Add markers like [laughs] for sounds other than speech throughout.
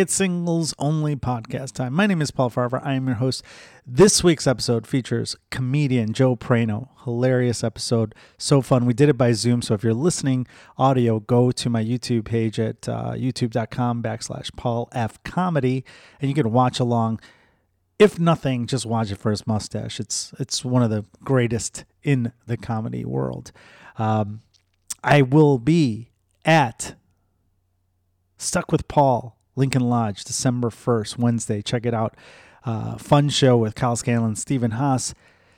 It's Singles Only Podcast time. My name is Paul Farahvar. I am your host. This week's episode features comedian Joe Prano. Hilarious episode. So fun. We did it by Zoom. So if you're listening audio, go to my YouTube page at uh, youtube.com backslash Paul F Comedy and you can watch along. If nothing, just watch it for his mustache. It's it's one of the greatest in the comedy world. Um, I will be at Stuck with Paul Lincoln Lodge, December 1st, Wednesday. Check it out. Uh, fun show with Kyle Scanlon, Stephen Haas,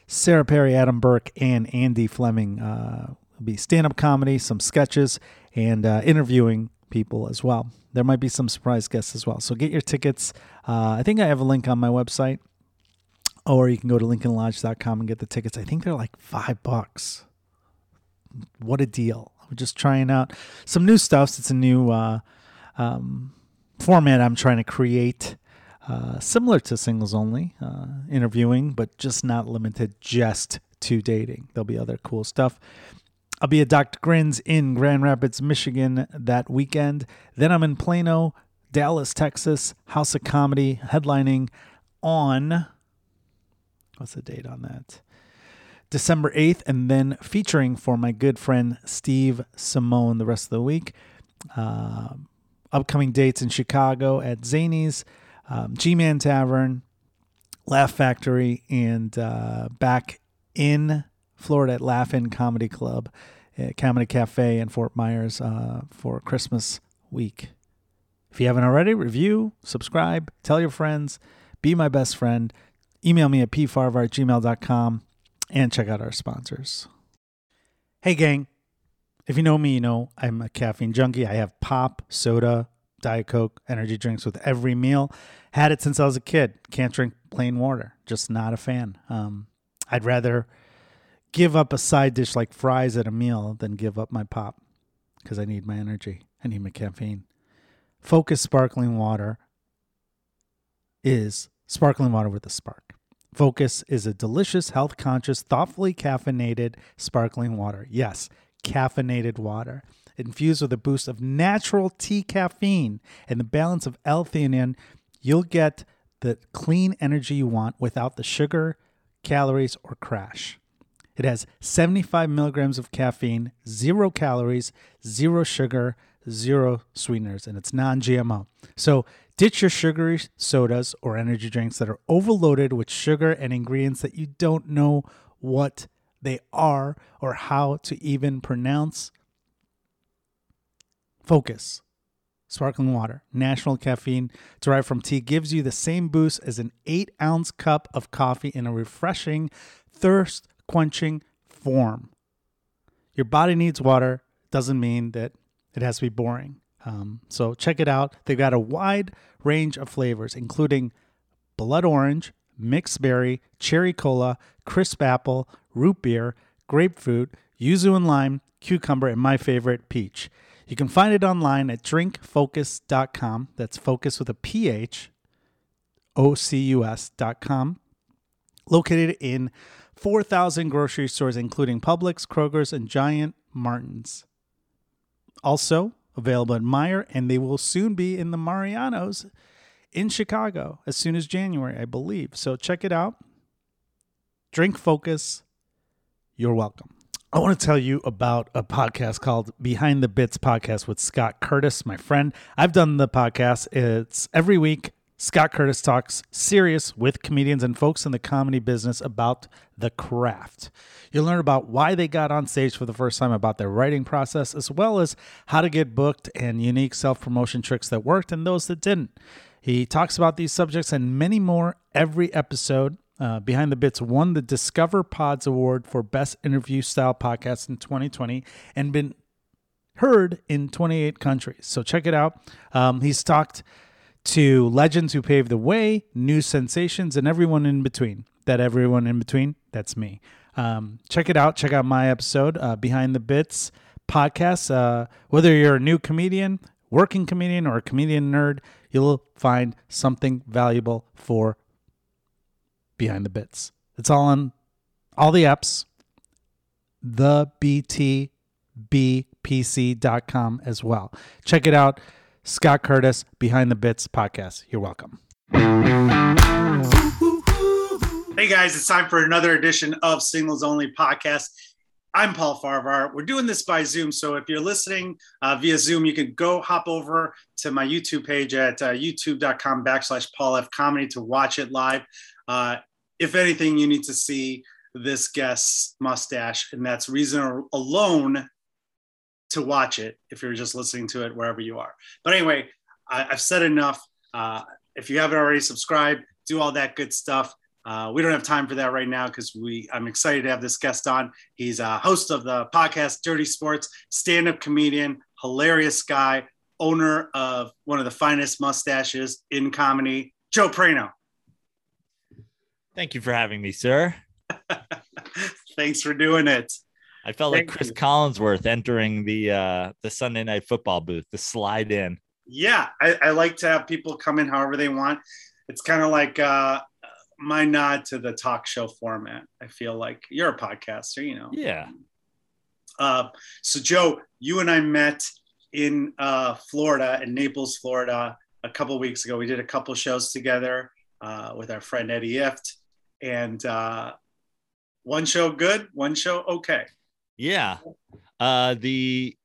Sarah Perry, Adam Burke, and Andy Fleming. Uh, be stand up comedy, some sketches, and uh, interviewing people as well. There might be some surprise guests as well. So get your tickets. Uh, I think I have a link on my website, or you can go to lincolnlodge.com and get the tickets. I think they're like five bucks. What a deal. We're just trying out some new stuff. It's a new uh, um, format I'm trying to create, uh, similar to singles only, uh, interviewing, but just not limited just to dating. There'll be other cool stuff. I'll be at Dr. Grins in Grand Rapids, Michigan that weekend. Then I'm in Plano, Dallas, Texas, House of Comedy, headlining on, what's the date on that? December 8th, and then featuring for my good friend Steve Simone the rest of the week. Uh, upcoming dates in Chicago at Zany's, um, G Man Tavern, Laugh Factory, and uh, back in Florida at Laugh-In Comedy Club, at Comedy Cafe in Fort Myers uh, for Christmas week. If you haven't already, review, subscribe, tell your friends, be my best friend. Email me at pfarahvar at gmail.com and check out our sponsors. Hey, gang. If you know me, you know I'm a caffeine junkie. I have pop, soda, Diet Coke, energy drinks with every meal. Had it since I was a kid. Can't drink plain water. Just not a fan. Um, I'd rather give up a side dish like fries at a meal than give up my pop because I need my energy. I need my caffeine. Phocus sparkling water is sparkling water with a spark. Phocus is a delicious, health conscious, thoughtfully caffeinated sparkling water. Yes, caffeinated water. Infused with a boost of natural tea caffeine and the balance of L-theanine, you'll get the clean energy you want without the sugar, calories, or crash. It has 75 milligrams of caffeine, zero calories, zero sugar, zero sweeteners, and it's non GMO. So ditch your sugary sodas or energy drinks that are overloaded with sugar and ingredients that you don't know what they are or how to even pronounce. Phocus. Sparkling water, natural caffeine derived from tea, gives you the same boost as an eight ounce cup of coffee in a refreshing, thirst quenching form. Your body needs water, doesn't mean that it has to be boring. Um, so check it out. They've got a wide range of flavors, including blood orange, mixed berry, cherry cola, crisp apple, root beer, grapefruit, yuzu and lime, cucumber, and my favorite, peach. You can find it online at drinkphocus.com. That's phocus with a PH, O C U S.com. Located in 4,000 grocery stores, including Publix, Kroger's, and Giant Martin's. Also available at Meijer, and they will soon be in the Marianos in Chicago as soon as January, I believe. So check it out. Drink Phocus. You're welcome. I want to tell you about a podcast called Behind the Bits Podcast with Scott Curtis, my friend. I've done the podcast. It's every week. Scott Curtis talks serious with comedians and folks in the comedy business about the craft. You'll learn about why they got on stage for the first time, about their writing process, as well as how to get booked and unique self promotion tricks that worked and those that didn't. He talks about these subjects and many more every episode. Uh, Behind the Bits won the Discover Pods Award for Best Interview Style Podcast in 2020 and been heard in 28 countries. So check it out. Um, he's talked to legends who paved the way, new sensations, and everyone in between. That everyone in between, that's me. Um, check it out. Check out my episode, uh, Behind the Bits podcast. Uh, whether you're a new comedian, working comedian, or a comedian nerd, you'll find something valuable for behind the bits. It's all on all the apps, the BTBPC.com as well. Check it out. Scott Curtis, Behind the Bits podcast. You're welcome. Hey guys, it's time for another edition of Singles Only podcast. I'm Paul Farahvar. We're doing this by Zoom. So if you're listening uh, via Zoom, you can go hop over to my YouTube page at uh, youtube.com backslash Paul F comedy to watch it live. Uh, if anything, you need to see this guest's mustache, and that's reason alone to watch it if you're just listening to it wherever you are. But anyway, I, have said enough. Uh, if you haven't already subscribed, do all that good stuff. Uh, we don't have time for that right now because we. I'm excited to have this guest on. He's a host of the podcast Dirty Sports, stand-up comedian, hilarious guy, owner of one of the finest mustaches in comedy, Joe Prano. Thank you for having me, sir. [laughs] Thanks for doing it. I felt Thank like Chris you. Collinsworth entering the uh, the Sunday Night Football booth, the slide in. Yeah, I, I like to have people come in however they want. It's kind of like uh, my nod to the talk show format. I feel like you're a podcaster, you know. Yeah. Uh, so Joe, you and I met in uh, Florida, in Naples, Florida, a couple weeks ago. We did a couple shows together uh, with our friend Eddie Ifft, and uh, one show good, one show okay. Yeah. Uh, the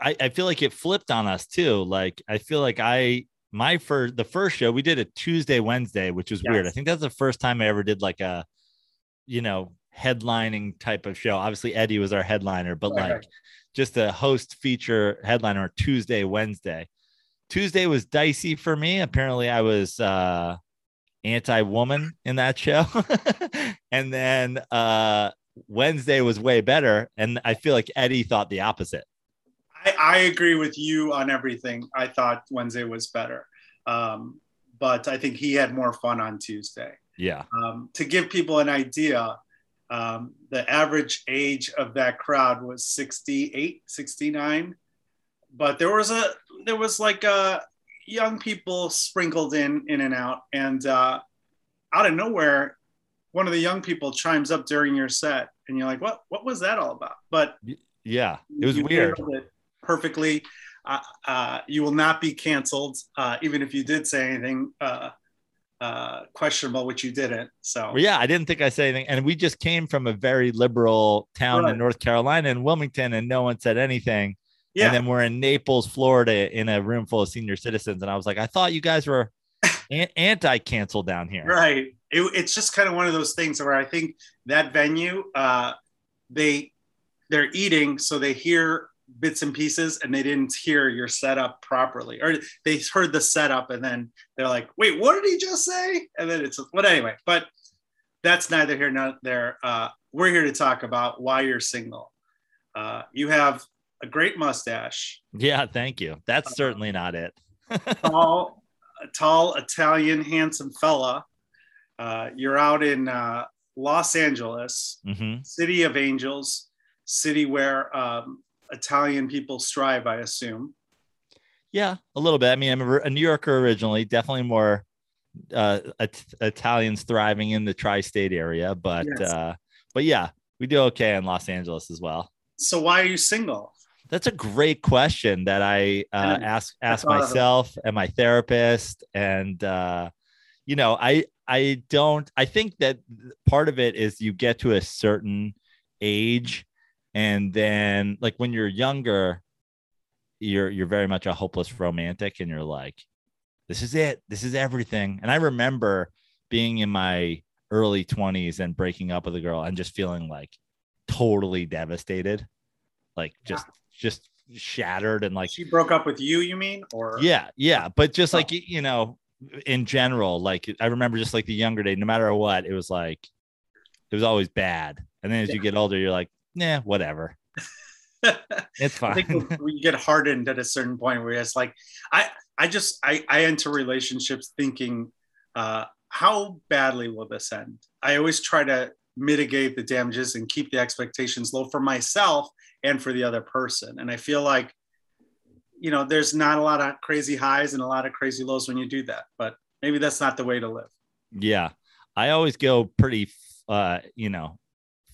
I, I feel like it flipped on us too. Like I feel like I my first the first show we did a Tuesday Wednesday, which was yes. weird. I think that's the first time I ever did like a you know headlining type of show. Obviously Eddie was our headliner, but like just a host feature headliner Tuesday Wednesday. Tuesday was dicey for me. Apparently I was uh anti-woman in that show. [laughs] and then uh Wednesday was way better. And I feel like Eddie thought the opposite. I, I agree with you on everything. I thought Wednesday was better. Um, but I think he had more fun on Tuesday. Yeah. Um, to give people an idea, um, the average age of that crowd was 68, 69. But there was a there was like a young people sprinkled in in and out, and uh, out of nowhere, one of the young people chimes up during your set, and you're like, "What? What was that all about?" But yeah, it was weird. It perfectly. Uh, uh, you will not be canceled, uh, even if you did say anything uh, uh, questionable, which you didn't. So well, yeah, I didn't think I said anything, and we just came from a very liberal town right. in North Carolina, in Wilmington, and no one said anything. Yeah. And then we're in Naples, Florida, in a room full of senior citizens, and I was like, I thought you guys were [laughs] anti-cancel down here. Right. It, it's just kind of one of those things where I think that venue, uh, they they're eating, so they hear bits and pieces and they didn't hear your setup properly or they heard the setup and then they're like wait what did he just say and then it's but anyway but that's neither here nor there uh, we're here to talk about why you're single uh, you have a great mustache yeah thank you that's uh, certainly not it [laughs] tall tall italian handsome fella uh, you're out in uh, los angeles mm-hmm. city of angels city where um, Italian people strive, I assume. Yeah, a little bit. I mean, I'm a New Yorker originally, definitely more uh, Italians thriving in the tri-state area, but yes. uh, but yeah, we do okay in Los Angeles as well. So why are you single? That's a great question that I uh, ask ask myself and my therapist, and uh, you know, I I don't. I think that part of it is you get to a certain age and then like when you're younger you're you're very much a hopeless romantic and you're like this is it this is everything and i remember being in my early 20s and breaking up with a girl and just feeling like totally devastated like just. Just shattered and like she broke up with you you mean or yeah yeah but just oh. like you know in general like i remember just like the younger day no matter what it was like it was always bad and then as yeah. you get older you're like yeah, whatever. [laughs] it's fine. I think we get hardened at a certain point where it's like, I, I just, I, I enter relationships thinking, uh, how badly will this end? I always try to mitigate the damages and keep the expectations low for myself and for the other person. And I feel like, you know, there's not a lot of crazy highs and a lot of crazy lows when you do that, but maybe that's not the way to live. Yeah. I always go pretty, uh, you know,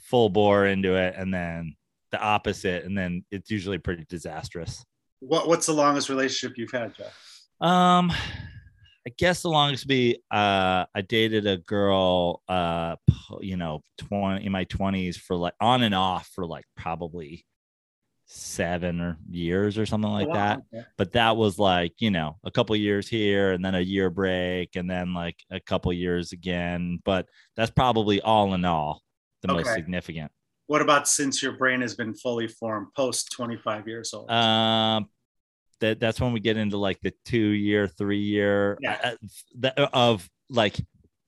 full bore into it and then the opposite and then it's usually pretty disastrous What What's the longest relationship you've had, Jeff? Um, I guess the longest be uh, I dated a girl, uh, you know, twenty in my twenties for like on and off for like probably seven or years or something like that. But that was like, you know, a couple years here and then a year break and then like a couple years again. But that's probably all in all the okay. most significant. What about since your brain has been fully formed post 25 years old? Um, that that's when we get into like the two year, three year yeah. uh of like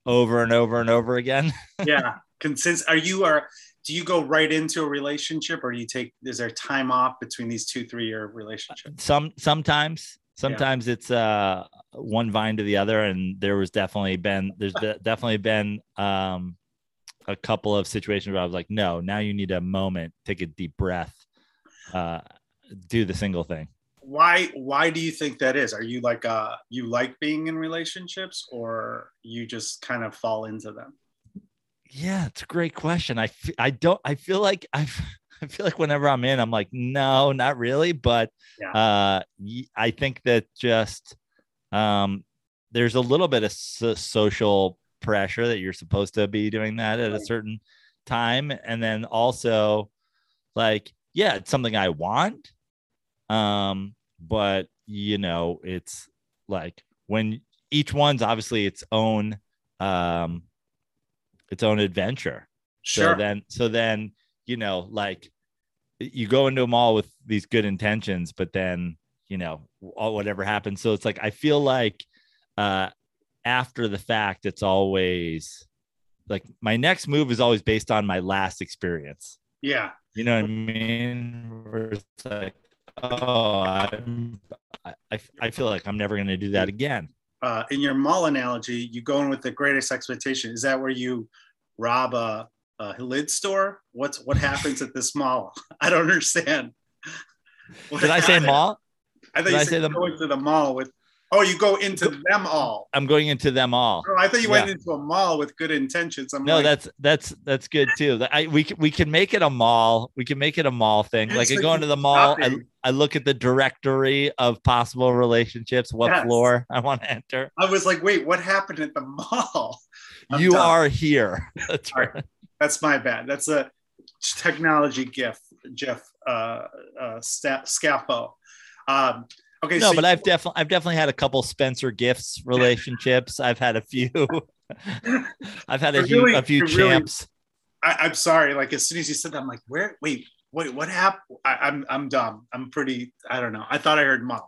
over and over and over again. [laughs] yeah. Since are you are do you go right into a relationship or do you take is there time off between these two three year relationships? Some sometimes sometimes yeah. it's uh one vine to the other and there was definitely been there's [laughs] definitely been um a couple of situations where i was like no now you need a moment. Take a deep breath. Uh do the single thing. Why why do you think that is? Are you like uh you like being in relationships or you just kind of fall into them yeah, it's a great question. I f- I don't I feel like I've [laughs] I feel like whenever I'm in, I'm like, no, not really. But yeah. uh, I think that just um, there's a little bit of so- social pressure that you're supposed to be doing that at a certain time, and then also like, yeah, it's something I want. Um, but you know, it's like when each one's obviously its own um its own adventure. Sure. So then, so then, you know, like you go into a mall with these good intentions, but then, you know, all whatever happens. So it's like I feel like uh after the fact, it's always like my next move is always based on my last experience. Yeah. You know what I mean? Where it's like, oh, I'm, I, I feel like I'm never going to do that again uh, in your mall analogy, you go in with the greatest expectation. Is that where you rob a, a lid store? What's what happens at this mall? [laughs] I don't understand. What Did I say [laughs] mall? I Did you I said the... go into the mall with. Oh, you go into them all. I'm going into them all. Oh, I thought you yeah. went into a mall with good intentions. I'm no, like, that's that's that's good too. I we we can make it a mall. We can make it a mall thing. Like I go into the mall. I, I look at the directory of possible relationships. What yes. floor I want to enter. I was like, wait, what happened at the mall? [laughs] I'm you done. are here. [laughs] That's right. That's my bad. That's a technology gift, Jeff uh, uh, Scafo. Um, Okay. No, so but you, I've definitely I've definitely had a couple Spencer Gifts relationships. I've had a few. [laughs] I've had a, really, few, a few champs. Really, I, am sorry. Like as soon as you said that, I'm like, where? Wait, wait, what happened? I, I'm, I'm dumb. I'm pretty. I don't know. I thought I heard mom,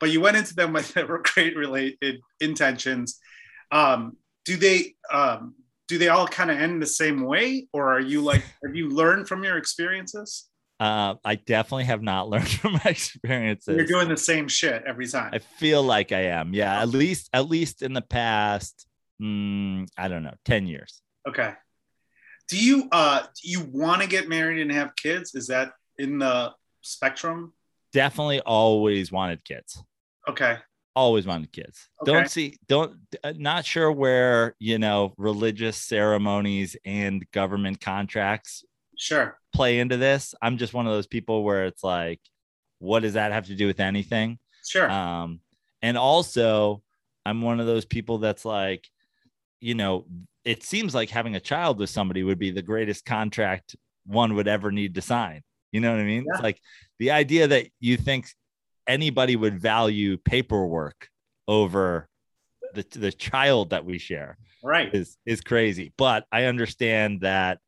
but you went into them with [laughs] great related intentions. Um, do they um, do they all kind of end the same way, or are you like have you learned from your experiences? Uh, I definitely have not [laughs] learned from my experiences. You're doing the same shit every time. I feel like I am. Yeah, at least at least in the past, mm, I don't know, ten years. Okay. Do you uh do you want to get married and have kids? Is that in the spectrum? Definitely, always wanted kids. Okay. Always wanted kids. Okay. Don't see. Don't. Uh, not sure where you know religious ceremonies and government contracts sure play into this. I'm just one of those people where it's like, what does that have to do with anything? Sure. Um, and also, I'm one of those people that's like, you know, it seems like having a child with somebody would be the greatest contract one would ever need to sign. You know what I mean? Yeah. It's like the idea that you think anybody would value paperwork over the the child that we share right is is crazy but i understand that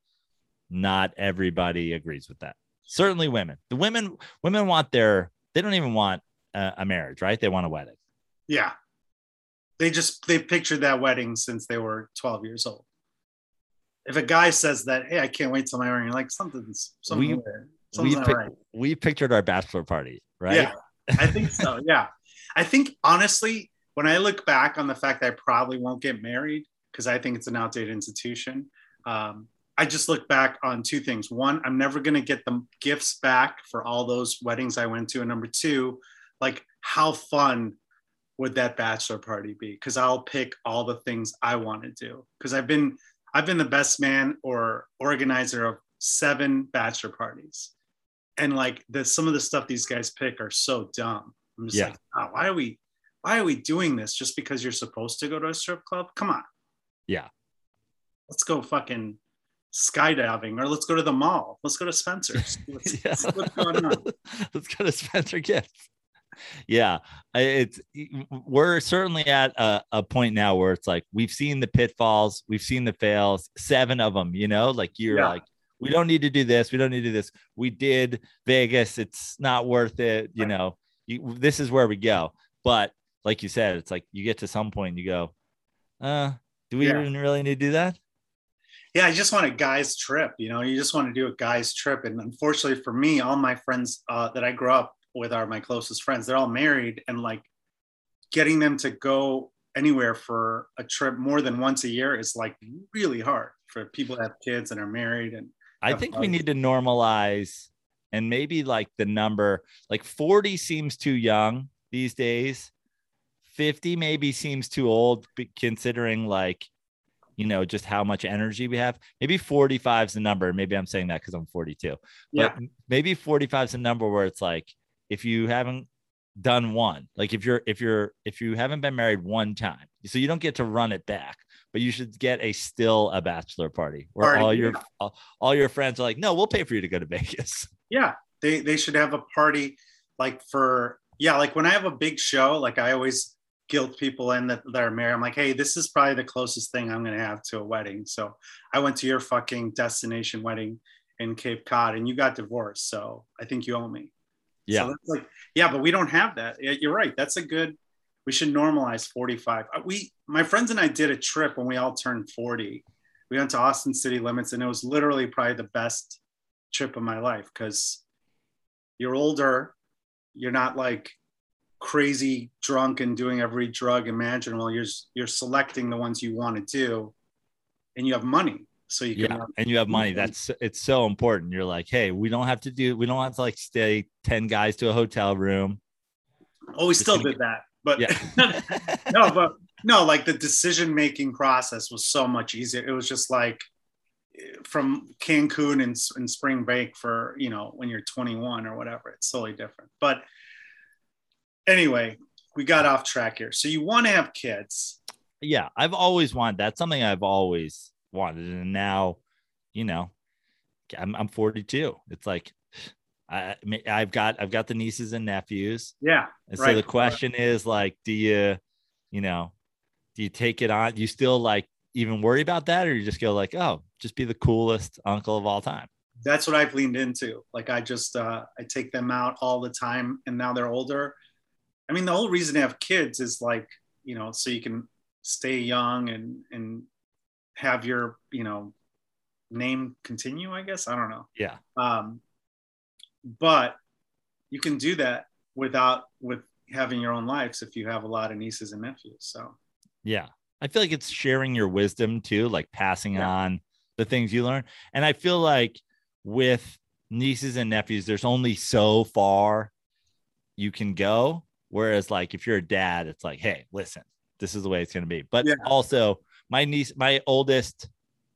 not everybody agrees with that. Certainly women. The women women want their they don't even want a, a marriage, right? They want a wedding. Yeah. They just they pictured that wedding since they were 12 years old. If a guy says that, hey, I can't wait till my wedding, you're like something's something we, weird. we, pic- right. we pictured our bachelor party, right? Yeah, I think [laughs] so. yeah. I think honestly, when I look back on the fact that I probably won't get married because I think it's an outdated institution, um, I just look back on two things. One, I'm never going to get the gifts back for all those weddings I went to. And number two, like how fun would that bachelor party be? Because I'll pick all the things I want to do. Because I've been I've been the best man or organizer of seven bachelor parties. and like the some of the stuff these guys pick are so dumb. I'm just Yeah. like, oh, why are we why are we doing this just because you're supposed to go to a strip club? Come on. Yeah. Let's go fucking skydiving or let's go to the mall. Let's go to Spencer's. [laughs] Let's, Yeah. what's going on. [laughs] Let's go to Spencer Gifts. Yeah, it's we're certainly at a, a point now where it's like we've seen the pitfalls, we've seen the fails, seven of them. You know, like you're Yeah. like, we don't need to do this, we don't need to do this. We did Vegas, it's not worth it. You Right. know, you, this is where we go. But like you said, it's like you get to some point, and you go, uh, do we Yeah. even really need to do that? Yeah, I just want a guy's trip. You know, you just want to do a guy's trip. And unfortunately for me, all my friends uh, that I grew up with are my closest friends. They're all married, and like getting them to go anywhere for a trip more than once a year is like really hard for people that have kids and are married. And I think we need to normalize and maybe like the number like 40 seems too young these days. 50 maybe seems too old considering like you know just how much energy we have. Maybe 45 is the number. Maybe I'm saying that cuz I'm 42. yeah, But maybe 45 is a number where it's like if you haven't done one, like if you're if you're if you haven't been married one time, so you don't get to run it back, but you should get a still a bachelor party where Party, all your yeah. all, all your friends are like, no, we'll pay for you to go to [laughs] Vegas. yeah, they they should have a party like for yeah, like when I have a big show, like I always guilt people in that, that are married. I'm like, hey, this is probably the closest thing I'm gonna have to a wedding. So I went to your fucking destination wedding in Cape Cod, and you got divorced. So I think you owe me. Yeah. So that's like, yeah, but we don't have that. You're right. That's a good. We should normalize 45. Uh, We, my friends and I did a trip when we all turned 40. We went to Austin City Limits, and it was literally probably the best trip of my life because you're older, you're not like crazy drunk and doing every drug imaginable. You're you're selecting the ones you want to do, and you have money, so you can. Yeah. And you have money. That's it's so important. You're like, hey, we don't have to do we don't have to like stay 10 guys to a hotel room. Oh, we Just still did that, but Yeah. [laughs] no, but no, like the decision making process was so much easier. It was just like from Cancun and, and spring break for you know when you're 21 or whatever. It's totally different. But anyway, we got off track here. So you want to have kids? yeah, I've always wanted that's something I've always wanted. And now, you know, I'm I'm 42. It's like I I've got I've got the nieces and nephews. Yeah, And so the question is like, do you, you know, do you take it on? Do you still like even worry about that, or you just go like, oh, just be the coolest uncle of all time? that's what I've leaned into. Like I just uh, I take them out all the time, and now they're older. I mean, the whole reason to have kids is like you know so you can stay young and and have your you know name continue. I guess I don't know. Yeah. Um, but you can do that without with having your own lives if you have a lot of nieces and nephews. So Yeah. I feel like it's sharing your wisdom too, like passing Yeah. on the things you learn. And I feel like with nieces and nephews, there's only so far you can go. Whereas, like, if you're a dad, it's like, hey, listen, this is the way it's going to be. But Yeah. also, my niece, my oldest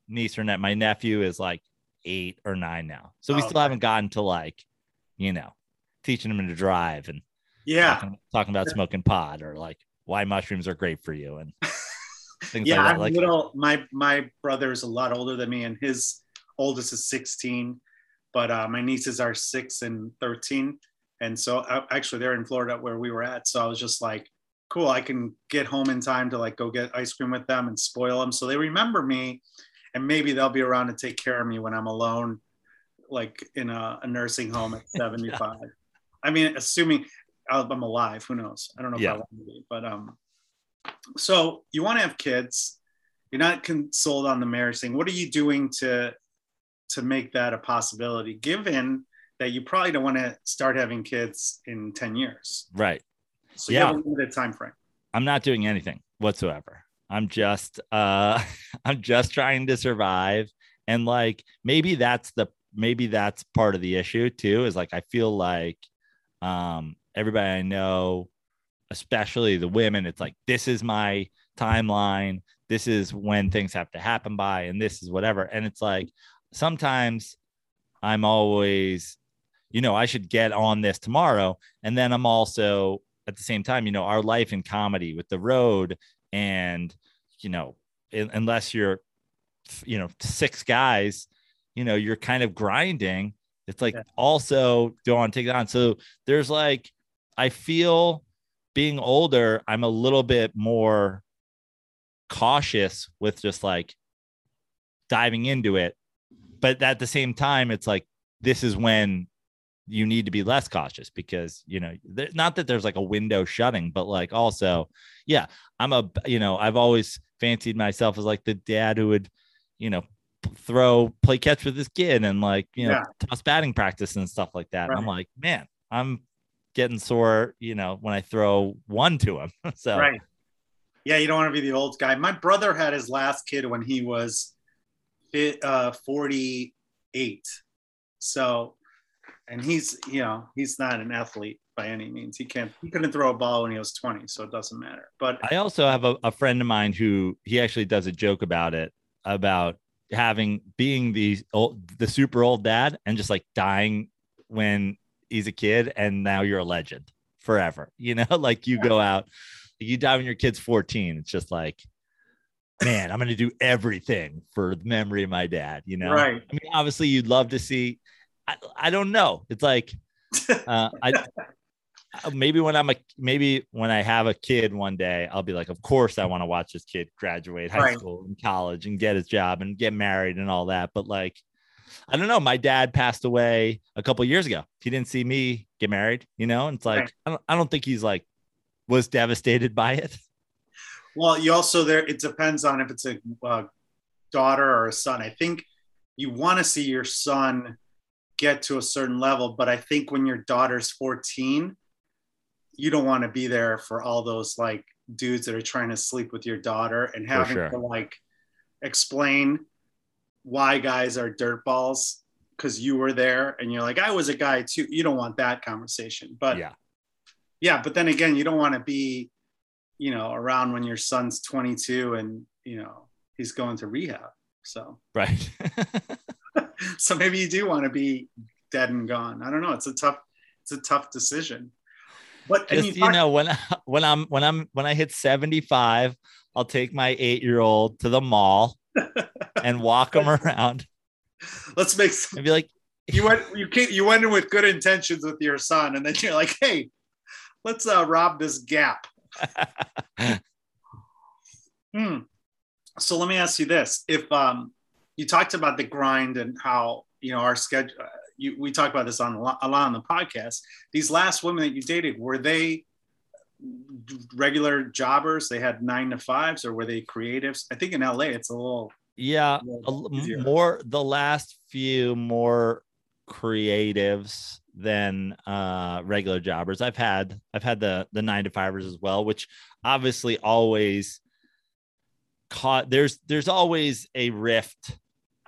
niece or net, my nephew is like eight or nine now. So we Oh, still haven't gotten to like, you know, teaching him to drive and yeah, talking, talking about smoking pot or like why mushrooms are great for you and [laughs] things yeah, like that. I'm Like, little. My my brother is a lot older than me, and his oldest is 16, but uh, my nieces are six and 13, and so uh, actually they're in Florida where we were at. So I was just like, cool, I can get home in time to like go get ice cream with them and spoil them, so they remember me, and maybe they'll be around to take care of me when I'm alone, like in a, a nursing home at [laughs] 75. I mean, assuming I'll- I'm alive, who knows? I don't know if Yeah. I want to be, but um, so you want to have kids you're not consoled on the marriage thing what are you doing to to make that a possibility given that you probably don't want to start having kids in 10 years right. so you Yeah. have a limited time frame I'm not doing anything whatsoever. I'm just uh [laughs] I'm just trying to survive. And like maybe that's the maybe that's part of the issue too, is like I feel like um everybody I know, especially the women, it's like this is my timeline, this is when things have to happen by, and this is whatever. And it's like sometimes I'm always you know, I should get on this tomorrow. And then I'm also at the same time, you know, our life in comedy with the road and, you know, in, unless you're, you know, six guys, you know, you're kind of grinding. It's like yeah. also don't take it on. So there's like, I feel being older, I'm a little bit more cautious with just like diving into it. But at the same time, it's like this is when you need to be less cautious because you know not that there's like a window shutting but like also yeah i'm a you know i've always fancied myself as like the dad who would you know throw play catch with his kid and like you know yeah. toss batting practice and stuff like that. Right. i'm like man i'm getting sore you know when i throw one to him. [laughs] So right. Yeah you don't want to be the old guy. My brother had his last kid when he was uh 48 so and he's you know he's not an athlete by any means. He can't he couldn't throw a ball when he was 20, so it doesn't matter. But I also have a, a friend of mine who he actually does a joke about it about having being the old, the super old dad and just like dying when he's a kid and now you're a legend forever. You know, [laughs] like you yeah. go out, you die when your kid's 14. It's just like man, I'm going to do everything for the memory of my dad, you know? Right. I mean, obviously you'd love to see I, I don't know. It's like uh, I [laughs] maybe when I'm a maybe when I have a kid one day, I'll be like, of course I want to watch this kid graduate high right. school and college and get his job and get married and all that. But like, I don't know. My dad passed away a couple years ago. He didn't see me get married, you know. And it's like right. I don't I don't think he's like was devastated by it. Well, you also there. It depends on if it's a uh, daughter or a son. I think you want to see your son get to a certain level. But I think when your daughter's 14, you don't want to be there for all those like dudes that are trying to sleep with your daughter and having sure. to like explain why guys are dirtballs because you were there and you're like, I was a guy too. You don't want that conversation. But yeah. Yeah. But then again, you don't want to be, you know, around when your son's 22 and, you know, he's going to rehab. So, right. [laughs] [laughs] so maybe you do want to be dead and gone. I don't know. It's a tough, it's a tough decision. But Just, you, talk- you know, when [laughs] when I'm when I'm when I hit 75, I'll take my eight year old to the mall [laughs] and walk him around. Let's make some, and be like, you went you came, you went in with good intentions with your son, and then you're like, hey, let's uh, rob this gap. hmm. So let me ask you this: If um, you talked about the grind and how you know our schedule. Uh, you, we talked about this on a lot, a lot on the podcast. These last women that you dated were they regular jobbers? They had nine to fives, or were they creatives? I think in LA it's a little yeah, a little more the last few more creatives than uh regular jobbers. I've had I've had the the nine to fivers as well, which obviously always caught there's there's always a rift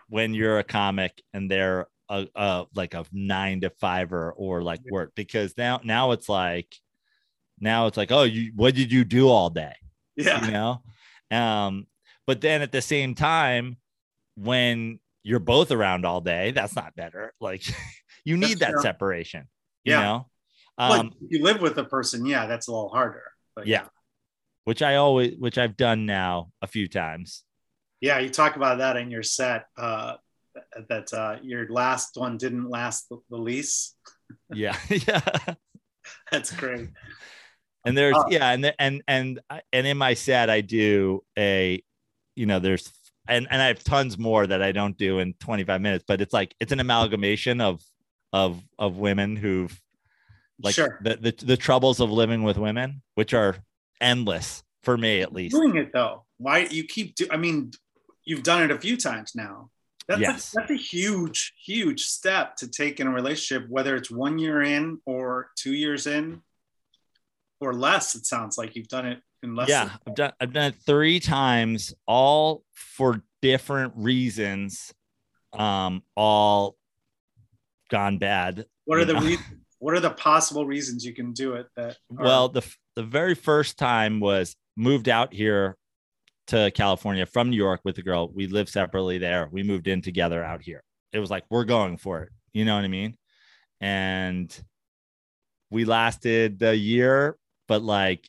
when you're a comic and they're a, a like a nine to fiver or like work because now now it's like now it's like oh you what did you do all day? Yeah. You know? Um but then at the same time when you're both around all day that's not better. Like [laughs] you need that's that true. separation yeah. you know um you live with a person yeah that's a little harder but yeah. Which i always which i've done now a few times yeah, you talk about that in your set. Uh, that uh, your last one didn't last the, the lease. [laughs] yeah, [laughs] yeah, that's great. And there's uh, yeah, and and and and in my set I do a, you know, there's and and I have tons more that I don't do in 25 minutes, but it's like it's an amalgamation of of of women who've like sure. the, the the troubles of living with women, which are endless for me at least. Doing it though, why you keep do? I mean, you've done it a few times now. That's, yes. a, that's a huge, huge step to take in a relationship, whether it's one year in or two years in or less. It sounds like you've done it in less. Yeah, I've done I've done it three times, all for different reasons, um, all gone bad. What are the [laughs] re- what are the possible reasons you can do it? That are- well, the the very first time was moved out here to California from New York with the girl. We lived separately there. We moved in together out here. It was like, we're going for it. You know what I mean? and we lasted a year, but like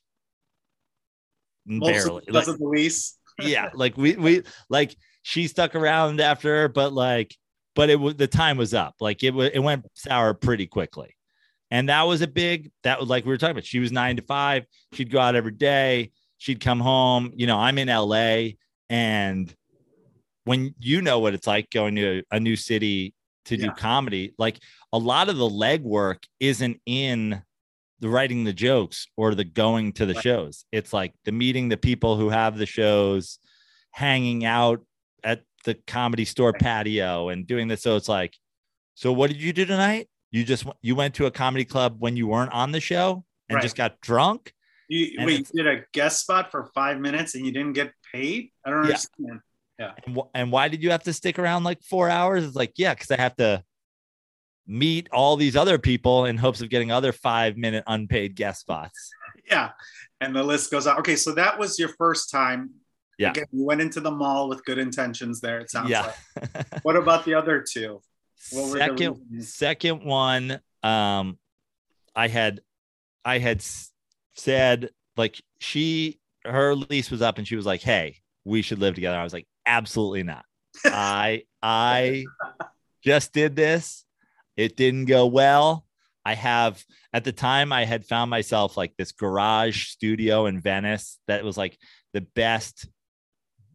barely. Because like, of the lease. [laughs] yeah, like we we like she stuck around after, but like, but it was the time was up. Like it was it went sour pretty quickly. And that was a big that was like we were talking about. She was nine to five. She'd go out every day. She'd come home. You know, I'm in LA and when you know what it's like going to a new city to do comedy, like a lot of the legwork isn't in the writing the jokes or the going to the right. shows. It's like the meeting the people who have the shows, hanging out at the comedy store right. patio and doing this. So it's like, so what did you do tonight? You just you went to a comedy club when you weren't on the show and right. just got drunk. You wait, you did a guest spot for five minutes and you didn't get paid. I don't understand. Yeah. And, and why did you have to stick around like four hours? It's like, yeah, because I have to meet all these other people in hopes of getting other five minute unpaid guest spots. Yeah. And the list goes on. Okay. So that was your first time. Yeah. Again, you went into the mall with good intentions there. It sounds yeah. like. [laughs] what about the other two? second, second one, um, I had, I had said like she, her lease was up and she was like, Hey, we should live together. I was like, absolutely not. I I just did this. It didn't go well. I have at the time I had found myself like this garage studio in Venice that was like the best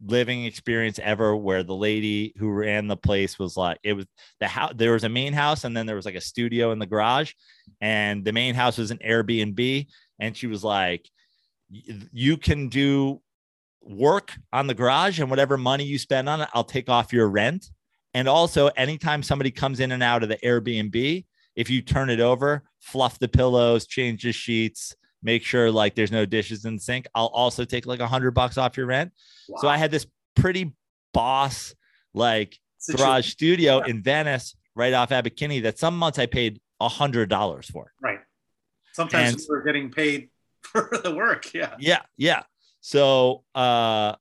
living experience ever where the lady who ran the place was like it was the house there was a main house and then there was like a studio in the garage and the main house was an Airbnb and she was like you can do work on the garage and whatever money you spend on it, I'll take off your rent. And also, anytime somebody comes in and out of the Airbnb, if you turn it over, fluff the pillows, change the sheets, make sure like there's no dishes in the sink, I'll also take like a hundred bucks off your rent. Wow. So I had this pretty boss like garage studio yeah. in Venice, right off Abbot Kinney, that some months I paid a hundred dollars for. Right. Sometimes and, we were getting paid [laughs] for the work. Yeah. Yeah. Yeah. So, uh,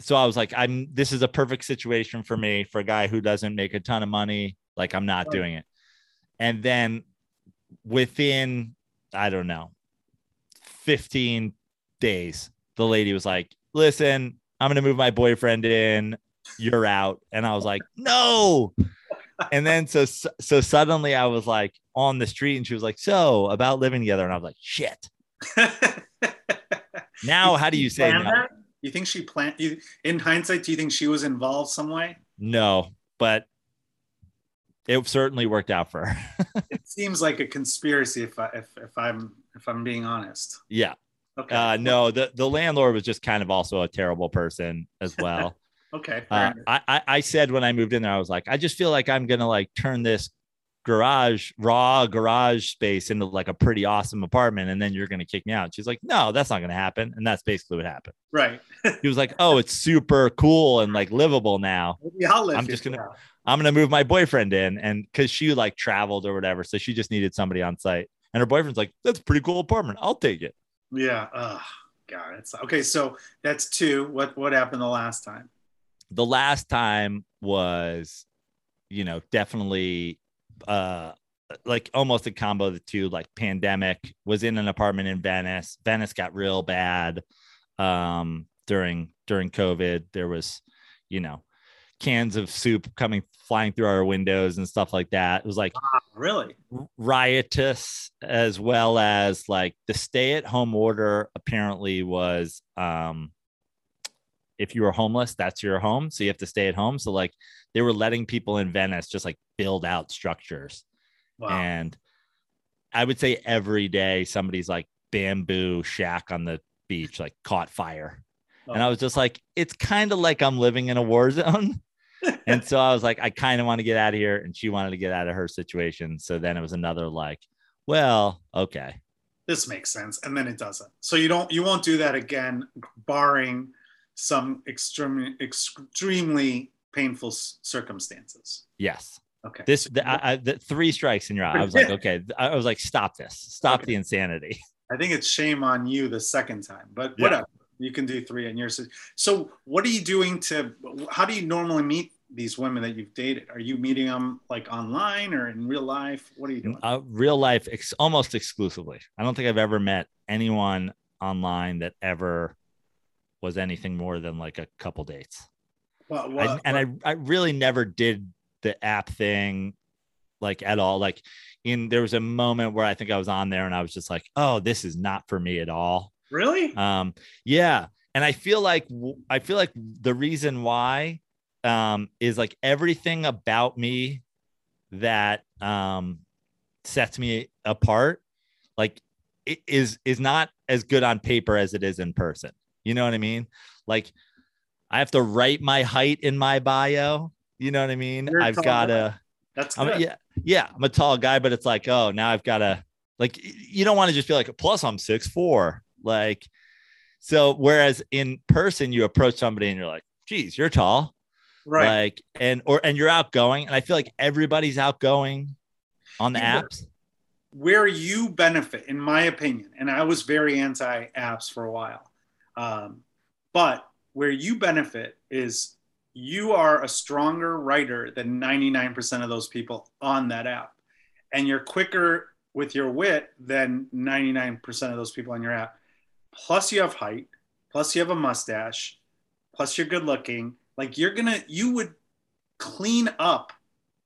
so I was like, I'm, this is a perfect situation for me for a guy who doesn't make a ton of money. Like, I'm not doing it. And then within, I don't know, 15 days, the lady was like, listen, I'm going to move my boyfriend in. You're out. And I was like, no. And then so, so suddenly I was like on the street and she was like, so about living together. And I was like, shit. [laughs] Now, how do you say no? You think she planned? You, in hindsight, do you think she was involved some way? No, but it certainly worked out for her. [laughs] it seems like a conspiracy, if I, if if I'm if I'm being honest. Yeah. Okay. Uh, no, the the landlord was just kind of also a terrible person as well. Okay. Uh, I I said when I moved in there, I was like, I just feel like I'm gonna like turn this garage, raw garage space into like a pretty awesome apartment, and then you're going to kick me out. She's like, no, that's not going to happen. And that's basically what happened. Right. [laughs] he was like, oh, it's super cool and like livable now. I'm just going to, I'm going to move my boyfriend in. And cause she like traveled or whatever. So she just needed somebody on site. And her boyfriend's like, that's a pretty cool apartment. I'll take it. Yeah. Oh, God. It's okay. So that's two. What, what happened the last time? The last time was, you know, definitely uh like almost a combo of the two like pandemic was in an apartment in venice. Venice got real bad um during during covid. There was you know cans of soup coming flying through our windows and stuff like that. It was like really? riotous as well as like the stay at home order apparently was um if you were homeless that's your home so you have to stay at home so like they were letting people in Venice just like build out structures. Wow. And I would say every day somebody's like bamboo shack on the beach, like caught fire. Oh. And I was just like, it's kind of like I'm living in a war zone. [laughs] and so I was like, I kind of want to get out of here. And she wanted to get out of her situation. So then it was another like, well, okay. This makes sense. And then it doesn't. So you don't, you won't do that again, barring some extremely, extremely painful circumstances. Yes. Okay. This the, I, I, the three strikes in your eye. I was like, [laughs] okay. I was like, stop this. Stop okay. the insanity. I think it's shame on you the second time, but whatever. Yeah. You can do three in yours. So, what are you doing to? How do you normally meet these women that you've dated? Are you meeting them like online or in real life? What are you doing? Uh, real life, ex- almost exclusively. I don't think I've ever met anyone online that ever was anything more than like a couple dates. Well, I, well, and I, I really never did the app thing like at all. Like in there was a moment where I think I was on there and I was just like, oh, this is not for me at all. really? Um, yeah. And I feel like I feel like the reason why um is like everything about me that um sets me apart, like it is is not as good on paper as it is in person. You know what I mean? Like I have to write my height in my bio. You know what I mean? You're I've got to That's I'm, good. yeah, yeah, I'm a tall guy, but it's like, oh, now I've got to like you don't want to just be like, plus I'm six four. Like, so whereas in person you approach somebody and you're like, geez, you're tall. right. Like, and or and you're outgoing. And I feel like everybody's outgoing on the Yeah. apps. where you benefit, in my opinion, and I was very anti apps for a while, um, but where you benefit is you are a stronger writer than 99% of those people on that app. And you're quicker with your wit than 99% of those people on your app. Plus, you have height, plus, you have a mustache, plus, you're good looking. Like, you're gonna, you would clean up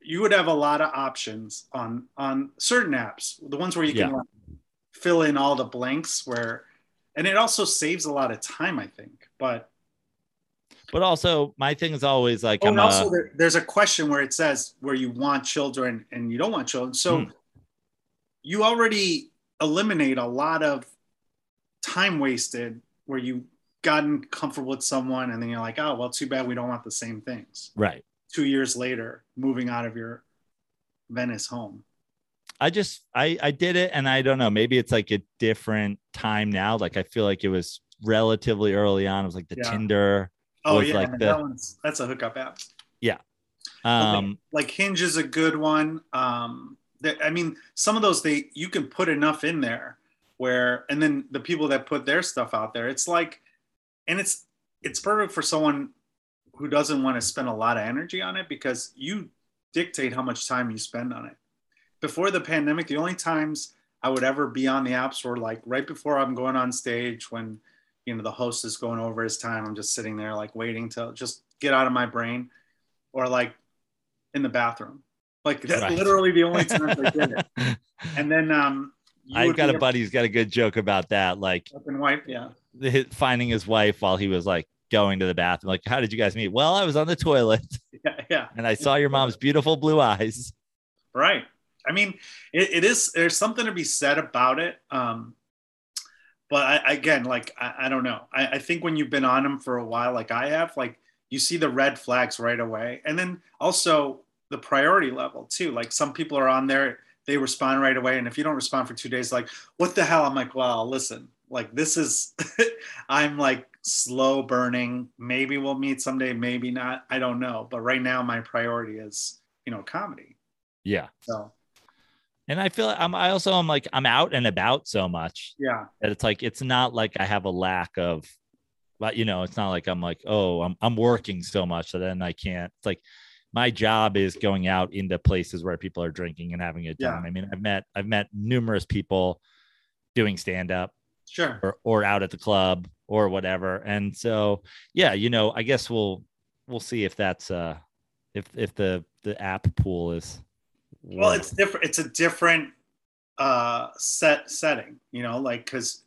you would have a lot of options on on certain apps the ones where you can Yeah. like, fill in all the blanks where and it also saves a lot of time i think but But also my thing is always like oh, I'm and also a, there, there's a question where it says where you want children and you don't want children so Hmm. you already eliminate a lot of time wasted where you gotten comfortable with someone and then you're like oh well too bad we don't want the same things right. two years later moving out of your venice home I just I I did it and I don't know, maybe it's like a different time now. Like I feel like it was relatively early on. It was like the Yeah. Tinder. Oh yeah, like the- that one's that's a hookup app. Yeah. Um Like Hinge is a good one. Um, that, I mean, some of those they you can put enough in there where, and then the people that put their stuff out there, it's like, and it's it's perfect for someone who doesn't want to spend a lot of energy on it because you dictate how much time you spend on it. Before the pandemic, the only times I would ever be on the apps were like right before I'm going on stage when you know the host is going over his time. I'm just sitting there like waiting to just get out of my brain, or like in the bathroom. Like that's Right. literally the only time I did it. [laughs] And then um, I've got a buddy who's got a good joke about that. Like wipe. Yeah, the- finding his wife while he was like going to the bathroom. Like, how did you guys meet? Well, I was on the toilet [laughs] yeah, yeah. and I saw your mom's beautiful blue eyes. Right. I mean, it, it is. There's something to be said about it. Um, but I, again, like I, I don't know. I, I think when you've been on them for a while, like I have, like you see the red flags right away, and then also the priority level too. Like some people are on there, they respond right away, and if you don't respond for two days, like what the hell? I'm like, well, listen, like this is, [laughs] I'm like slow burning. Maybe we'll meet someday, maybe not. I don't know. But right now, my priority is you know comedy. Yeah. So And I feel I'm I also am like I'm out and about so much yeah. that it's like it's not like I have a lack of but you know, it's not like I'm like, oh, I'm I'm working so much that then I can't. It's like my job is going out into places where people are drinking and having a good Yeah. time. I mean, I've met I've met numerous people doing stand up Sure. or or out at the club or whatever. And so yeah, you know, I guess we'll we'll see if that's uh if if the the app pool is Well, it's different. It's a different uh, set setting, you know, like because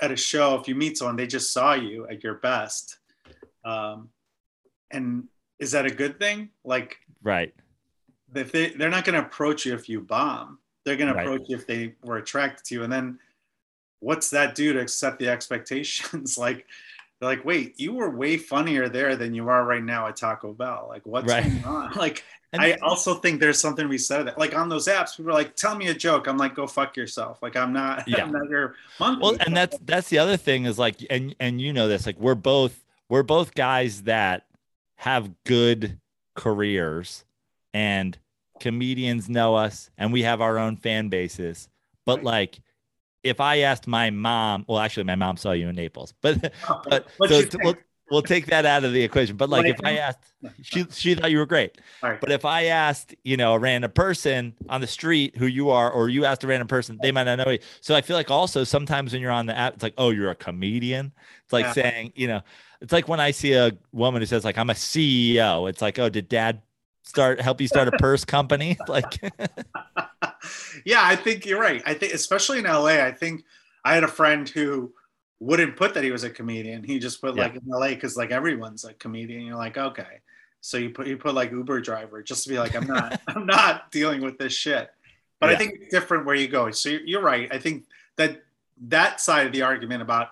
at a show, if you meet someone, they just saw you at your best, um, and is that a good thing? Like, right. if they they're not going to approach you if you bomb, they're going Right. to approach you if they were attracted to you, and then what's that do to set the [laughs] expectations? like. They're like, wait, you were way funnier there than you are right now at Taco Bell. Like, what's Right. going on? [laughs] Like, And- I also think there's something to be said that. Like on those apps, people are like, "Tell me a joke." I'm like, "Go fuck yourself." Like I'm not. [laughs] Yeah. I'm not your monkey. well and that's that's the other thing is like and and you know this like we're both we're both guys that have good careers and comedians know us and we have our own fan bases but Right. like if i asked my mom well actually my mom saw you in naples [laughs] [laughs] but but, so you to- think- well, we'll take that out of the equation. But like, if I asked, she she thought you were great. Right. But if I asked, you know, a random person on the street who you are, or you asked a random person, they might not know you. So I feel like also sometimes when you're on the app, it's like, oh, you're a comedian. It's like Yeah. saying, you know, it's like when I see a woman who says like, I'm a CEO. It's like, oh, did dad start help you start a purse [laughs] company? Like, [laughs] yeah, I think you're right. I think, especially in LA, I think I had a friend who wouldn't put that he was a comedian. He just put Yeah. like in LA because like everyone's a comedian. You're like, okay. So you put you put like Uber driver just to be like, I'm not [laughs] I'm not dealing with this shit. But I think it's different where you go. So you're, you're right. I think that that side of the argument about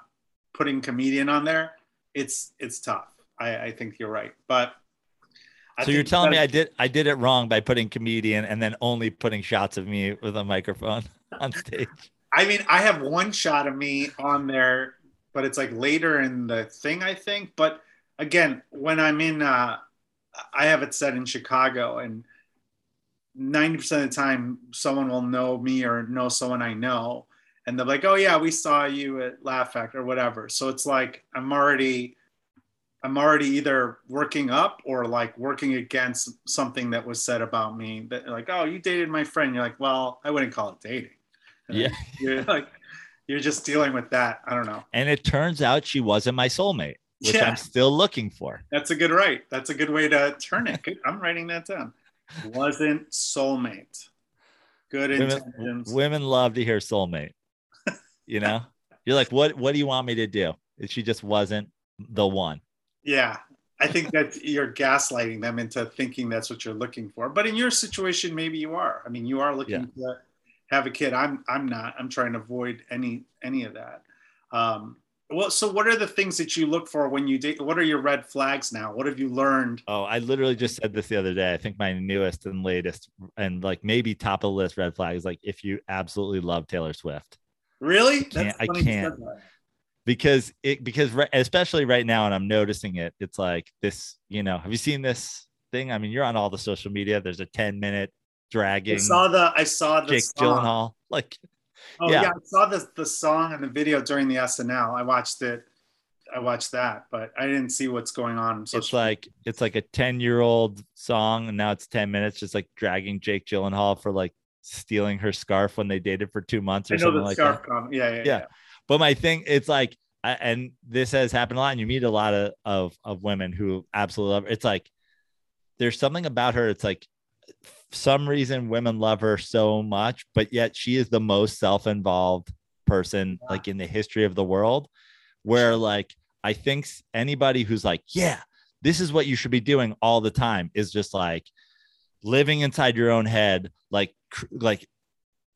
putting comedian on there, it's it's tough. I, I think you're right. But I so you're telling me I did I did it wrong by putting comedian and then only putting shots of me with a microphone [laughs] on stage. I mean, I have one shot of me on there, but it's like later in the thing, I think. But again, when I'm in, uh, I have it set in Chicago, and 90% of the time, someone will know me or know someone I know. And they're like, oh, yeah, we saw you at Laugh Factory or whatever. So it's like I'm already. I'm already either working up or like working against something that was said about me that like, oh, you dated my friend. You're like, well, I wouldn't call it dating. Yeah. [laughs] You're like, you're just dealing with that. I don't know. And it turns out she wasn't my soulmate, which Yeah. I'm still looking for. That's a good right. That's a good way to turn it. Good. I'm writing that down. Wasn't soulmate. Good Women, intentions. women love to hear soulmate. You know, [laughs] you're like, what? What do you want me to do? She just wasn't the one. Yeah. I think that you're gaslighting them into thinking that's what you're looking for. But in your situation, maybe you are. I mean, you are looking to have a kid. I'm I'm not. I'm trying to avoid any any of that. Um, well, so what are the things that you look for when you date? What are your red flags now? What have you learned? Oh, I literally just said this the other day. I think my newest and latest, and like maybe top of the list red flag is like if you absolutely love Taylor Swift. Really? can't- I funny you can't. Because it because right, especially right now and i'm noticing it it's like this you know have you seen this thing i mean you're on all the social media there's a 10 minute dragging I saw the I saw the jake song. gyllenhaal like Oh yeah. yeah. I saw the the song and the video during the SNL. I watched it. I watched that, but I didn't see what's going on. it's social like it's like a 10 year old song and now it's 10 minutes just like dragging jake gyllenhaal for like stealing her scarf when they dated for two months or I know something the like scarf that comment. Yeah, yeah, Yeah. yeah. But my thing it's like I, and this has happened a lot and you meet a lot of, of of women who absolutely love her. it's like there's something about her it's like some reason women love her so much but yet she is the most self-involved person Yeah. like in the history of the world where like i think anybody who's like yeah this is what you should be doing all the time is just like living inside your own head like like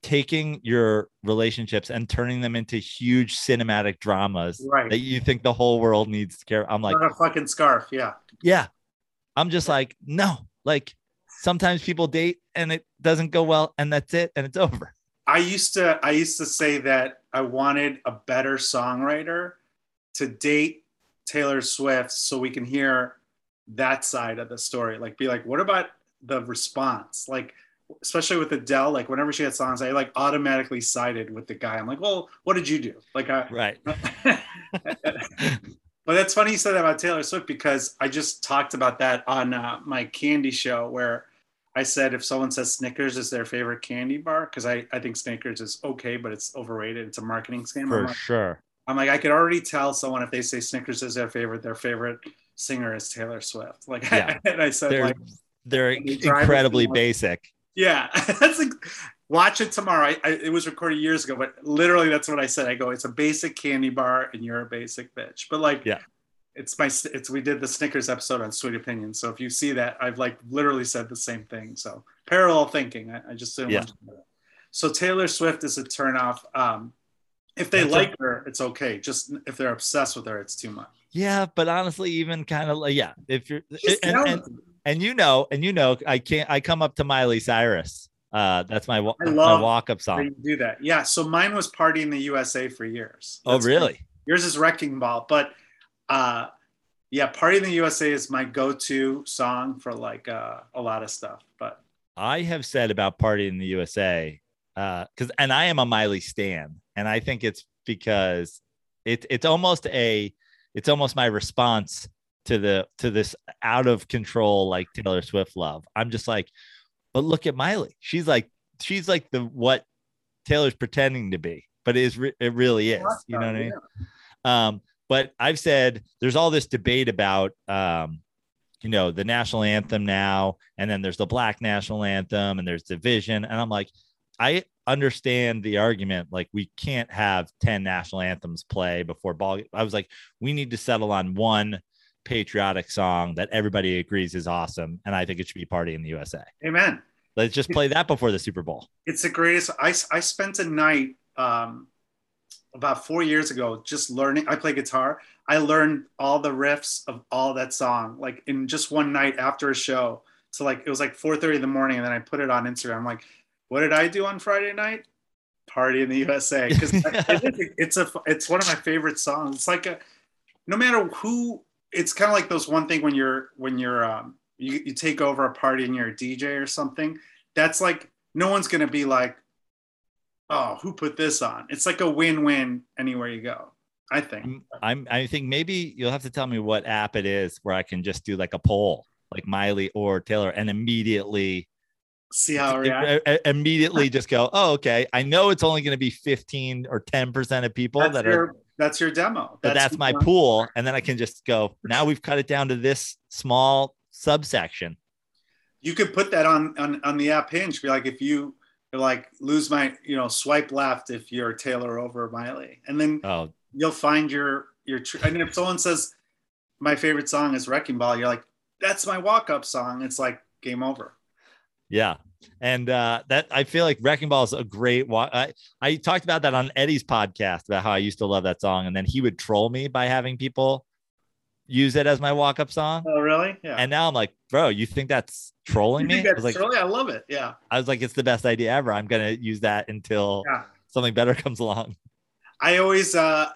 taking your relationships and turning them into huge cinematic dramas Right. that you think the whole world needs to care i'm like Not a fucking scarf. Yeah. yeah i'm just like no like sometimes people date and it doesn't go well and that's it and it's over I used to I used to say that I wanted a better songwriter to date Taylor Swift so we can hear that side of the story. Like be like, what about the response? Like especially with Adele, like whenever she had songs, I like automatically sided with the guy. I'm like, well, what did you do? Like I right [laughs] [laughs] but that's funny you said that about Taylor Swift because I just talked about that on uh, my candy show where I said if someone says Snickers is their favorite candy bar, because I, I think Snickers is okay, but it's overrated. It's a marketing scam. I'm for like, sure I'm like, I could already tell someone if they say Snickers is their favorite, their favorite singer is Taylor Swift. Like, [laughs] Yeah. and I said, they're like, they're When they drive incredibly basic yeah, [laughs] that's like, watch it tomorrow. I, I, it was recorded years ago, but literally that's what I said. I go, it's a basic candy bar, and you're a basic bitch. But like, Yeah. it's my it's we did the Snickers episode on Sweet Opinions. So if you see that, I've like literally said the same thing. So parallel thinking. I, I just didn't Yeah. want to know that. So Taylor Swift is a turnoff. Um, if they That's a- like her, it's okay. Just if they're obsessed with her, it's too much. yeah but honestly even kind of like yeah if you're She's and, and, talented. And you know and you know i can't i come up to miley cyrus uh that's my, I my love walk-up They song do that. Yeah. So mine was Party in the USA for years. oh That's- really Yours is Wrecking Ball, but uh, yeah, Party in the USA is my go-to song for like uh, a lot of stuff. But I have said about Party in the USA, because and I am a Miley stan, and I think it's because it's it's almost a it's almost my response to the to this out of control like Taylor Swift love. I'm just like, but look at Miley. She's like she's like the what Taylor's pretending to be, but it is it really is. You know what I mean? Um, but I've said there's all this debate about um, you know, the national anthem now, and then there's the black national anthem, and there's division. And I'm like, I understand the argument. Like, we can't have 10 national anthems play before ball. I was like, we need to settle on one patriotic song that everybody agrees is awesome. And I think it should be Party in the USA. Amen. Let's just play that before the Super Bowl. It's the greatest. I, I spent a night um, about four years ago just learning. I play guitar. I learned all the riffs of all that song, like in just one night after a show. So like it was like 4:30 in the morning, and then I put it on Instagram. I'm like, what did I do on Friday night? Party in the USA because [laughs] it's a it's one of my favorite songs. It's like a no matter who. It's kind of like those one thing when you're when you're um, you, you take over a party and you're a DJ or something. That's like no one's gonna be like, oh, who put this on? It's like a win-win anywhere you go. I think. I'm. I think maybe you'll have to tell me what app it is where I can just do like a poll, like Miley or Taylor, and immediately see how react. Uh, uh, immediately just go. Oh, okay. I know it's only going to be 15 or 10 percent of people that's that your, are. That's your demo. That's, that's my pool, and then I can just go. Now we've cut it down to this small subsection. You could put that on on on the app Hinge. Be like, if you like lose my, you know, swipe left if you're Taylor over Miley, and then oh you'll find your your. Tr- I mean, if someone says my favorite song is Wrecking Ball, you're like, that's my walk up song. It's like game over. Yeah. And uh, that I feel like Wrecking Ball is a great walk. I, I talked about that on Eddie's podcast about how I used to love that song. And then he would troll me by having people use it as my walk up song. Oh, really? Yeah. And now I'm like, bro, you think that's trolling think me? That's I was like, trolling? I love it. Yeah. I was like, it's the best idea ever. I'm going to use that until yeah. something better [laughs] comes along. I always, uh,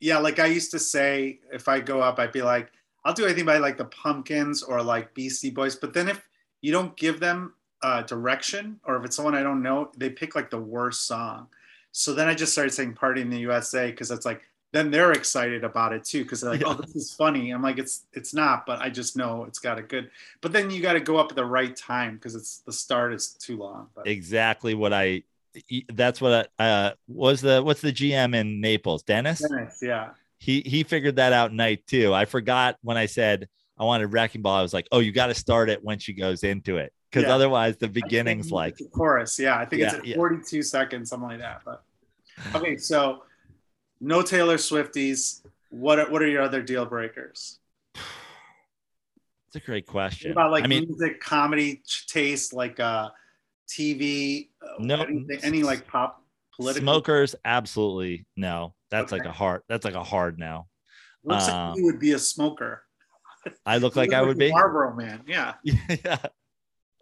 yeah, like I used to say, if I go up, I'd be like, I'll do anything by like the Pumpkins or like Beastie Boys. But then if you don't give them uh, direction, or if it's someone I don't know, they pick like the worst song. So then I just started saying "Party in the USA" because it's like then they're excited about it too because they're like, yeah. "Oh, this is funny." I'm like, "It's it's not," but I just know it's got a good. But then you got to go up at the right time because it's the start is too long. But. Exactly what I that's what I, uh was the what's the GM in Naples, Dennis? Dennis, yeah. He he figured that out night too. I forgot when I said I wanted wrecking ball. I was like, oh, you got to start it when she goes into it because yeah. otherwise the beginning's like chorus. Yeah, I think yeah, it's at yeah. 42 seconds, something like that. But okay, so no Taylor Swifties. What are, what are your other deal breakers? It's a great question. What about like I mean, music, comedy taste, like uh TV? Uh, no, anything, any like pop political smokers? Absolutely no. That's okay. like a hard. That's like a hard no. Looks um, like you would be a smoker. I look like I would be Marlboro man. Yeah. [laughs] yeah.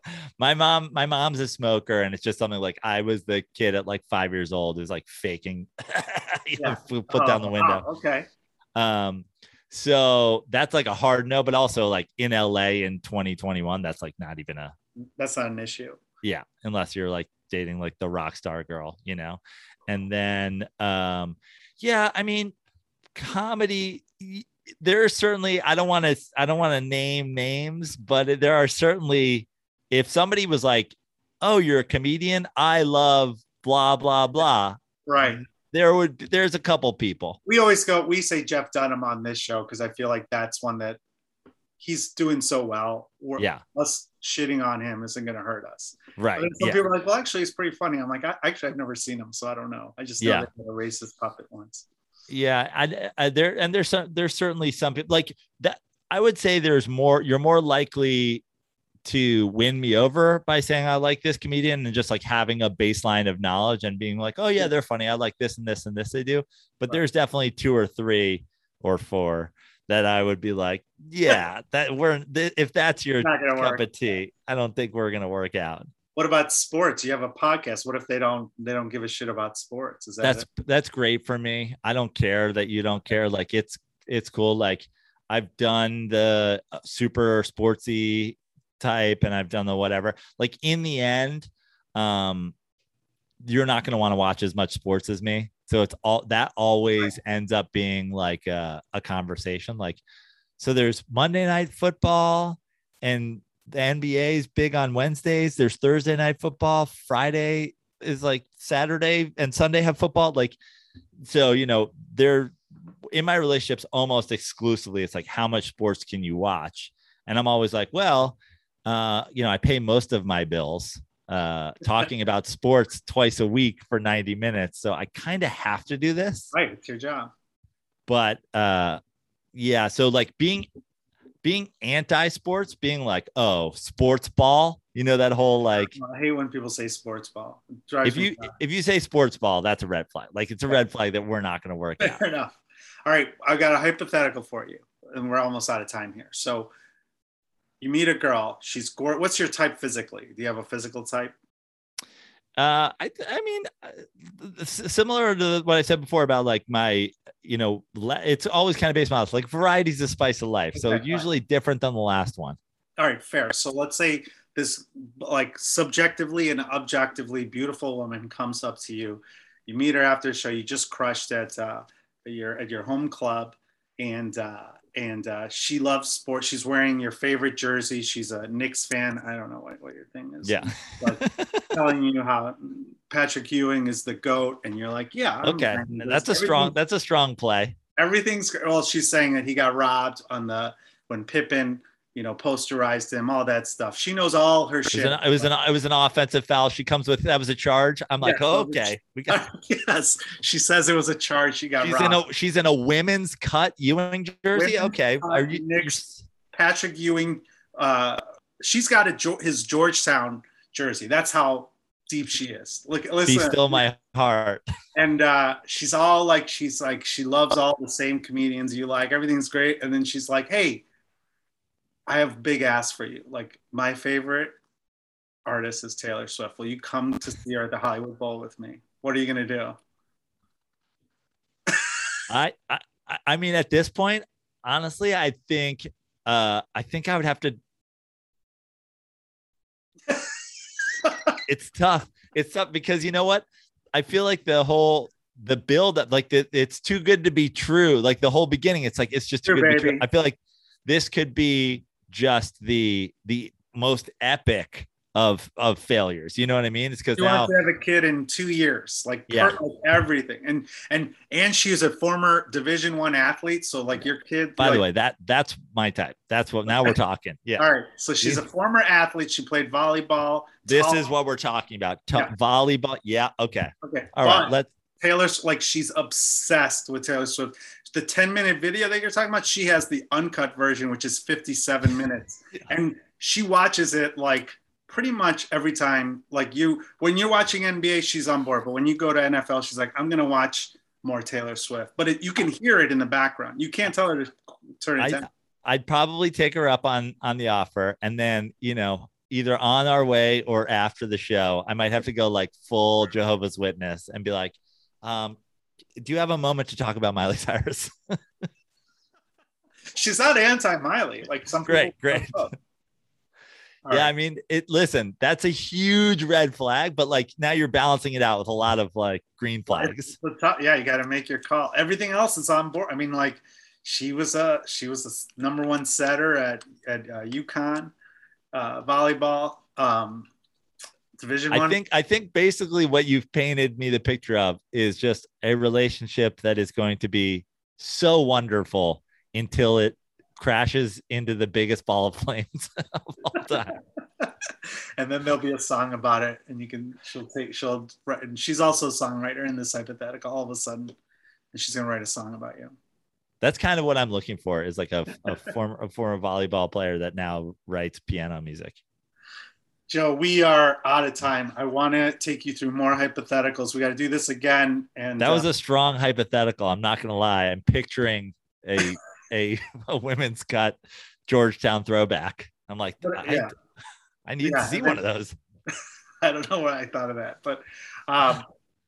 [laughs] My mom, my mom's a smoker, and it's just something like I was the kid at like five years old who's like faking, [laughs] you yeah. know, put oh, down the window. Wow. Okay. Um, so that's like a hard no, but also like in LA in 2021, that's like not even a that's not an issue. Yeah, unless you're like dating like the rock star girl, you know. And then um yeah, I mean comedy there are certainly I don't want to I don't want to name names, but there are certainly if somebody was like, "Oh, you're a comedian, I love blah blah blah." Right. There would there's a couple people. We always go we say Jeff Dunham on this show because I feel like that's one that he's doing so well. We're, yeah. Us shitting on him isn't going to hurt us. Right. But some yeah. people are like, well, actually, he's pretty funny. I'm like, I, actually, I've never seen him, so I don't know. I just know yeah. a racist puppet once. Yeah, I, I, uh, there and there's some, there's certainly some people like that. I would say there's more. You're more likely to win me over by saying I like this comedian and just like having a baseline of knowledge and being like, oh yeah, they're funny. I like this and this and this they do. But there's definitely two or three or four that I would be like, yeah, [laughs] that we're if that's your cup work. of tea, I don't think we're gonna work out. What about sports? You have a podcast. What if they don't they don't give a shit about sports? Is that that's it? that's great for me. I don't care that you don't care. Like it's it's cool. Like I've done the uh, super sportsy type and I've done the whatever. Like in the end, um, you're not going to want to watch as much sports as me. So it's all that always ends up being like a, a conversation. Like, so there's Monday night football and the NBA is big on Wednesdays. There's Thursday night football. Friday is like Saturday and Sunday have football. Like, so, you know, they're in my relationships almost exclusively. It's like, how much sports can you watch? And I'm always like, well, uh, you know, I pay most of my bills uh talking [laughs] about sports twice a week for 90 minutes. So i kind of have to do this. Right it's your job. But uh yeah so like being being anti-sports being like oh sports ball? You know that whole like i hate when people say sports ball. If you if you say sports ball that's a red flag. Like it's a red flag that we're not going to work Fair out. enough. All right I've got a hypothetical for you and we're almost out of time here. So you meet a girl she's gorgeous what's your type physically? Do you have a physical type? Uh i i mean uh, similar to what i said before about like my you know it's always kind of based on like variety's the spice of life so okay, usually fine. different than the last one. All right fair. So let's say this like subjectively and objectively beautiful woman comes up to you. You meet her after the show you just crushed at uh at your at your home club and uh and uh, she loves sports. She's wearing your favorite jersey. She's a Knicks fan. I don't know what, what your thing is. Yeah. But [laughs] telling you how Patrick Ewing is the goat, and you're like, yeah. I'm okay, that's a strong. That's a strong play. Everything's well. She's saying that he got robbed on the when Pippen you know, posterized him, all that stuff. She knows all her it shit. Was an, it was an it was an offensive foul. She comes with that was a charge. I'm like, oh, okay, we got. [laughs] yes, she says it was a charge. She got. She's robbed. in a she's in a women's cut Ewing jersey. Women's okay, are you Knicks, Patrick Ewing? Uh, she's got a his Georgetown jersey. That's how deep she is. Look, listen. Be still my heart. [laughs] And uh, she's all like, she's like, she loves all the same comedians you like. Everything's great. And then she's like, hey I have big ass for you. Like my favorite artist is Taylor Swift. Will you come to see her at the Hollywood Bowl with me? What are you gonna do? [laughs] I, I I mean at this point, honestly, I think uh I think I would have to it's tough. It's tough because you know what? I feel like the whole the build up like the, it's too good to be true. Like the whole beginning, it's like it's just too good to be true. I feel like this could be just the the most epic of of failures. You know what I mean? It's because you now want to have a kid in two years, like yeah. Part, like everything, and and and she's a former Division One athlete. So like your kid. By like, the way, that that's my type. That's what now we're talking. Yeah. All right. So she's a former athlete. She played volleyball. This tall. is what we're talking about. T- yeah. Volleyball. Yeah. Okay. Okay. All right. Let's. Taylor's like she's obsessed with Taylor Swift the 10 minute video that you're talking about, she has the uncut version, which is 57 [laughs] minutes. yeah. And she watches it like pretty much every time. Like you, when you're watching NBA, she's on board. But when you go to NFL, she's like, I'm going to watch more Taylor Swift. But it, you can hear it in the background. You can't tell her to turn it down. I'd probably take her up on on the offer, and then you know either on our way or after the show, I might have to go like full Jehovah's Witness and be like, um, do you have a moment to talk about Miley Cyrus? [laughs] She's not anti Miley, like some great, great. [laughs] yeah, right. I mean, it. Listen, that's a huge red flag, but like now you're balancing it out with a lot of like green flags. Top, yeah, you got to make your call. Everything else is on board. I mean, like she was a she was a number one setter at at uh, UConn uh, volleyball. Um, Division I think I think basically what you've painted me the picture of is just a relationship that is going to be so wonderful until it crashes into the biggest ball of [laughs] flames of all time. [laughs] and then there'll be a song about it, and you can she'll take she'll write, and she's also a songwriter in this hypothetical. All of a sudden, and she's gonna write a song about you. That's kind of what I'm looking for. Is like a, a former a former volleyball player that now writes piano music. Joe, we are out of time. I want to take you through more hypotheticals. We got to do this again. And that was uh, a strong hypothetical. I'm not going to lie. I'm picturing a, a, [laughs] a women's cut Georgetown throwback. I'm like, yeah. I, I need yeah, to see one of those. [laughs] I don't know what I thought of that, but um,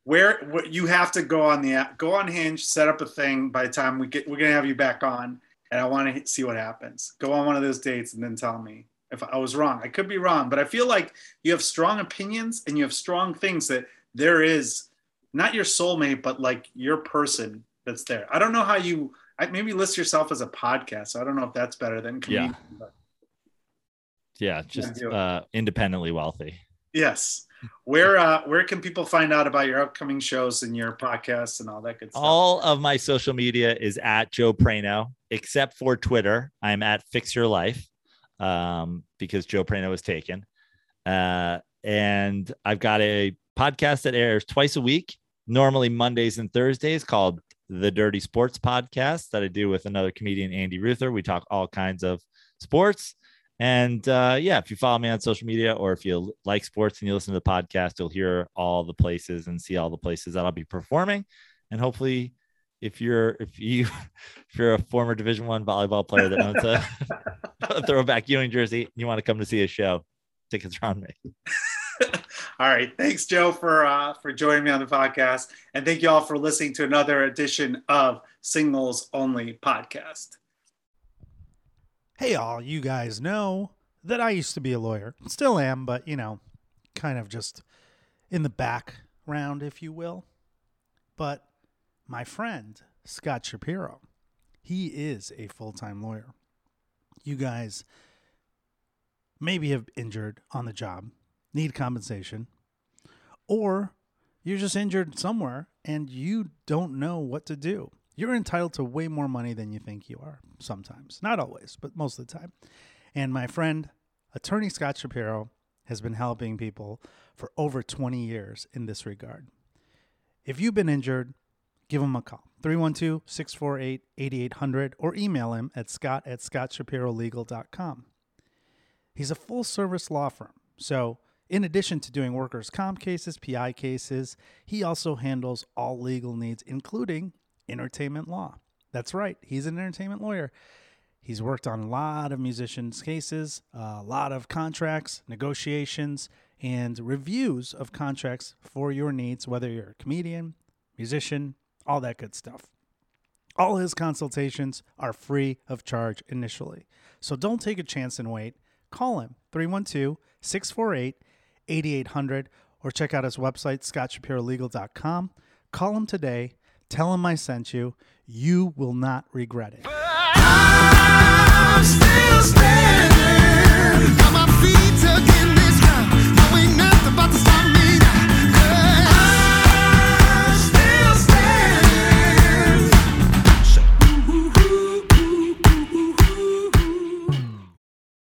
where what you have to go on the app, go on Hinge, set up a thing. By the time we get, we're gonna have you back on, and I want to see what happens. Go on one of those dates and then tell me if I was wrong. I could be wrong, but I feel like you have strong opinions and you have strong things that there is not your soulmate, but like your person that's there. I don't know how you I maybe list yourself as a podcast. So I don't know if that's better than comedian, yeah. But. Yeah, just uh, independently wealthy. Yes. Where uh, where can people find out about your upcoming shows and your podcasts and all that good stuff? All of my social media is at Joe Prano, except for Twitter. I'm at Fix Your Life um, because Joe Prano was taken. Uh, and I've got a podcast that airs twice a week, normally Mondays and Thursdays, called the Dirty Sports Podcast that I do with another comedian, Andy Ruther. We talk all kinds of sports. And uh, yeah, if you follow me on social media or if you like sports and you listen to the podcast, you'll hear all the places and see all the places that I'll be performing. And hopefully, if you're if you [laughs] if you're a former Division One volleyball player that owns a, [laughs] a throwback Ewing jersey, you want to come to see a show, tickets are on me. [laughs] all right, thanks, Joe, for uh, for joining me on the podcast, and thank you all for listening to another edition of Singles Only Podcast. Hey, all you guys know that I used to be a lawyer. Still am, but, you know, kind of just in the background, if you will. But my friend, Scott Shapiro, he is a full time lawyer. You guys maybe have injured on the job, need compensation, or you're just injured somewhere and you don't know what to do you're entitled to way more money than you think you are sometimes. Not always, but most of the time. And my friend, attorney Scott Shapiro, has been helping people for over 20 years in this regard. If you've been injured, give him a call 312 648 8800 or email him at scott at scottshapirolegal.com. He's a full service law firm, so in addition to doing workers' comp cases, PI cases, he also handles all legal needs, including entertainment law. That's right, he's an entertainment lawyer. He's worked on a lot of musicians' cases, a lot of contracts, negotiations, and reviews of contracts for your needs, whether you're a comedian, musician, all that good stuff. All his consultations are free of charge initially. So don't take a chance and wait. Call him 312 648 8800 or check out his website, scottshapirolegal.com. Call him today Tell him I sent you. You will not regret it. Standing.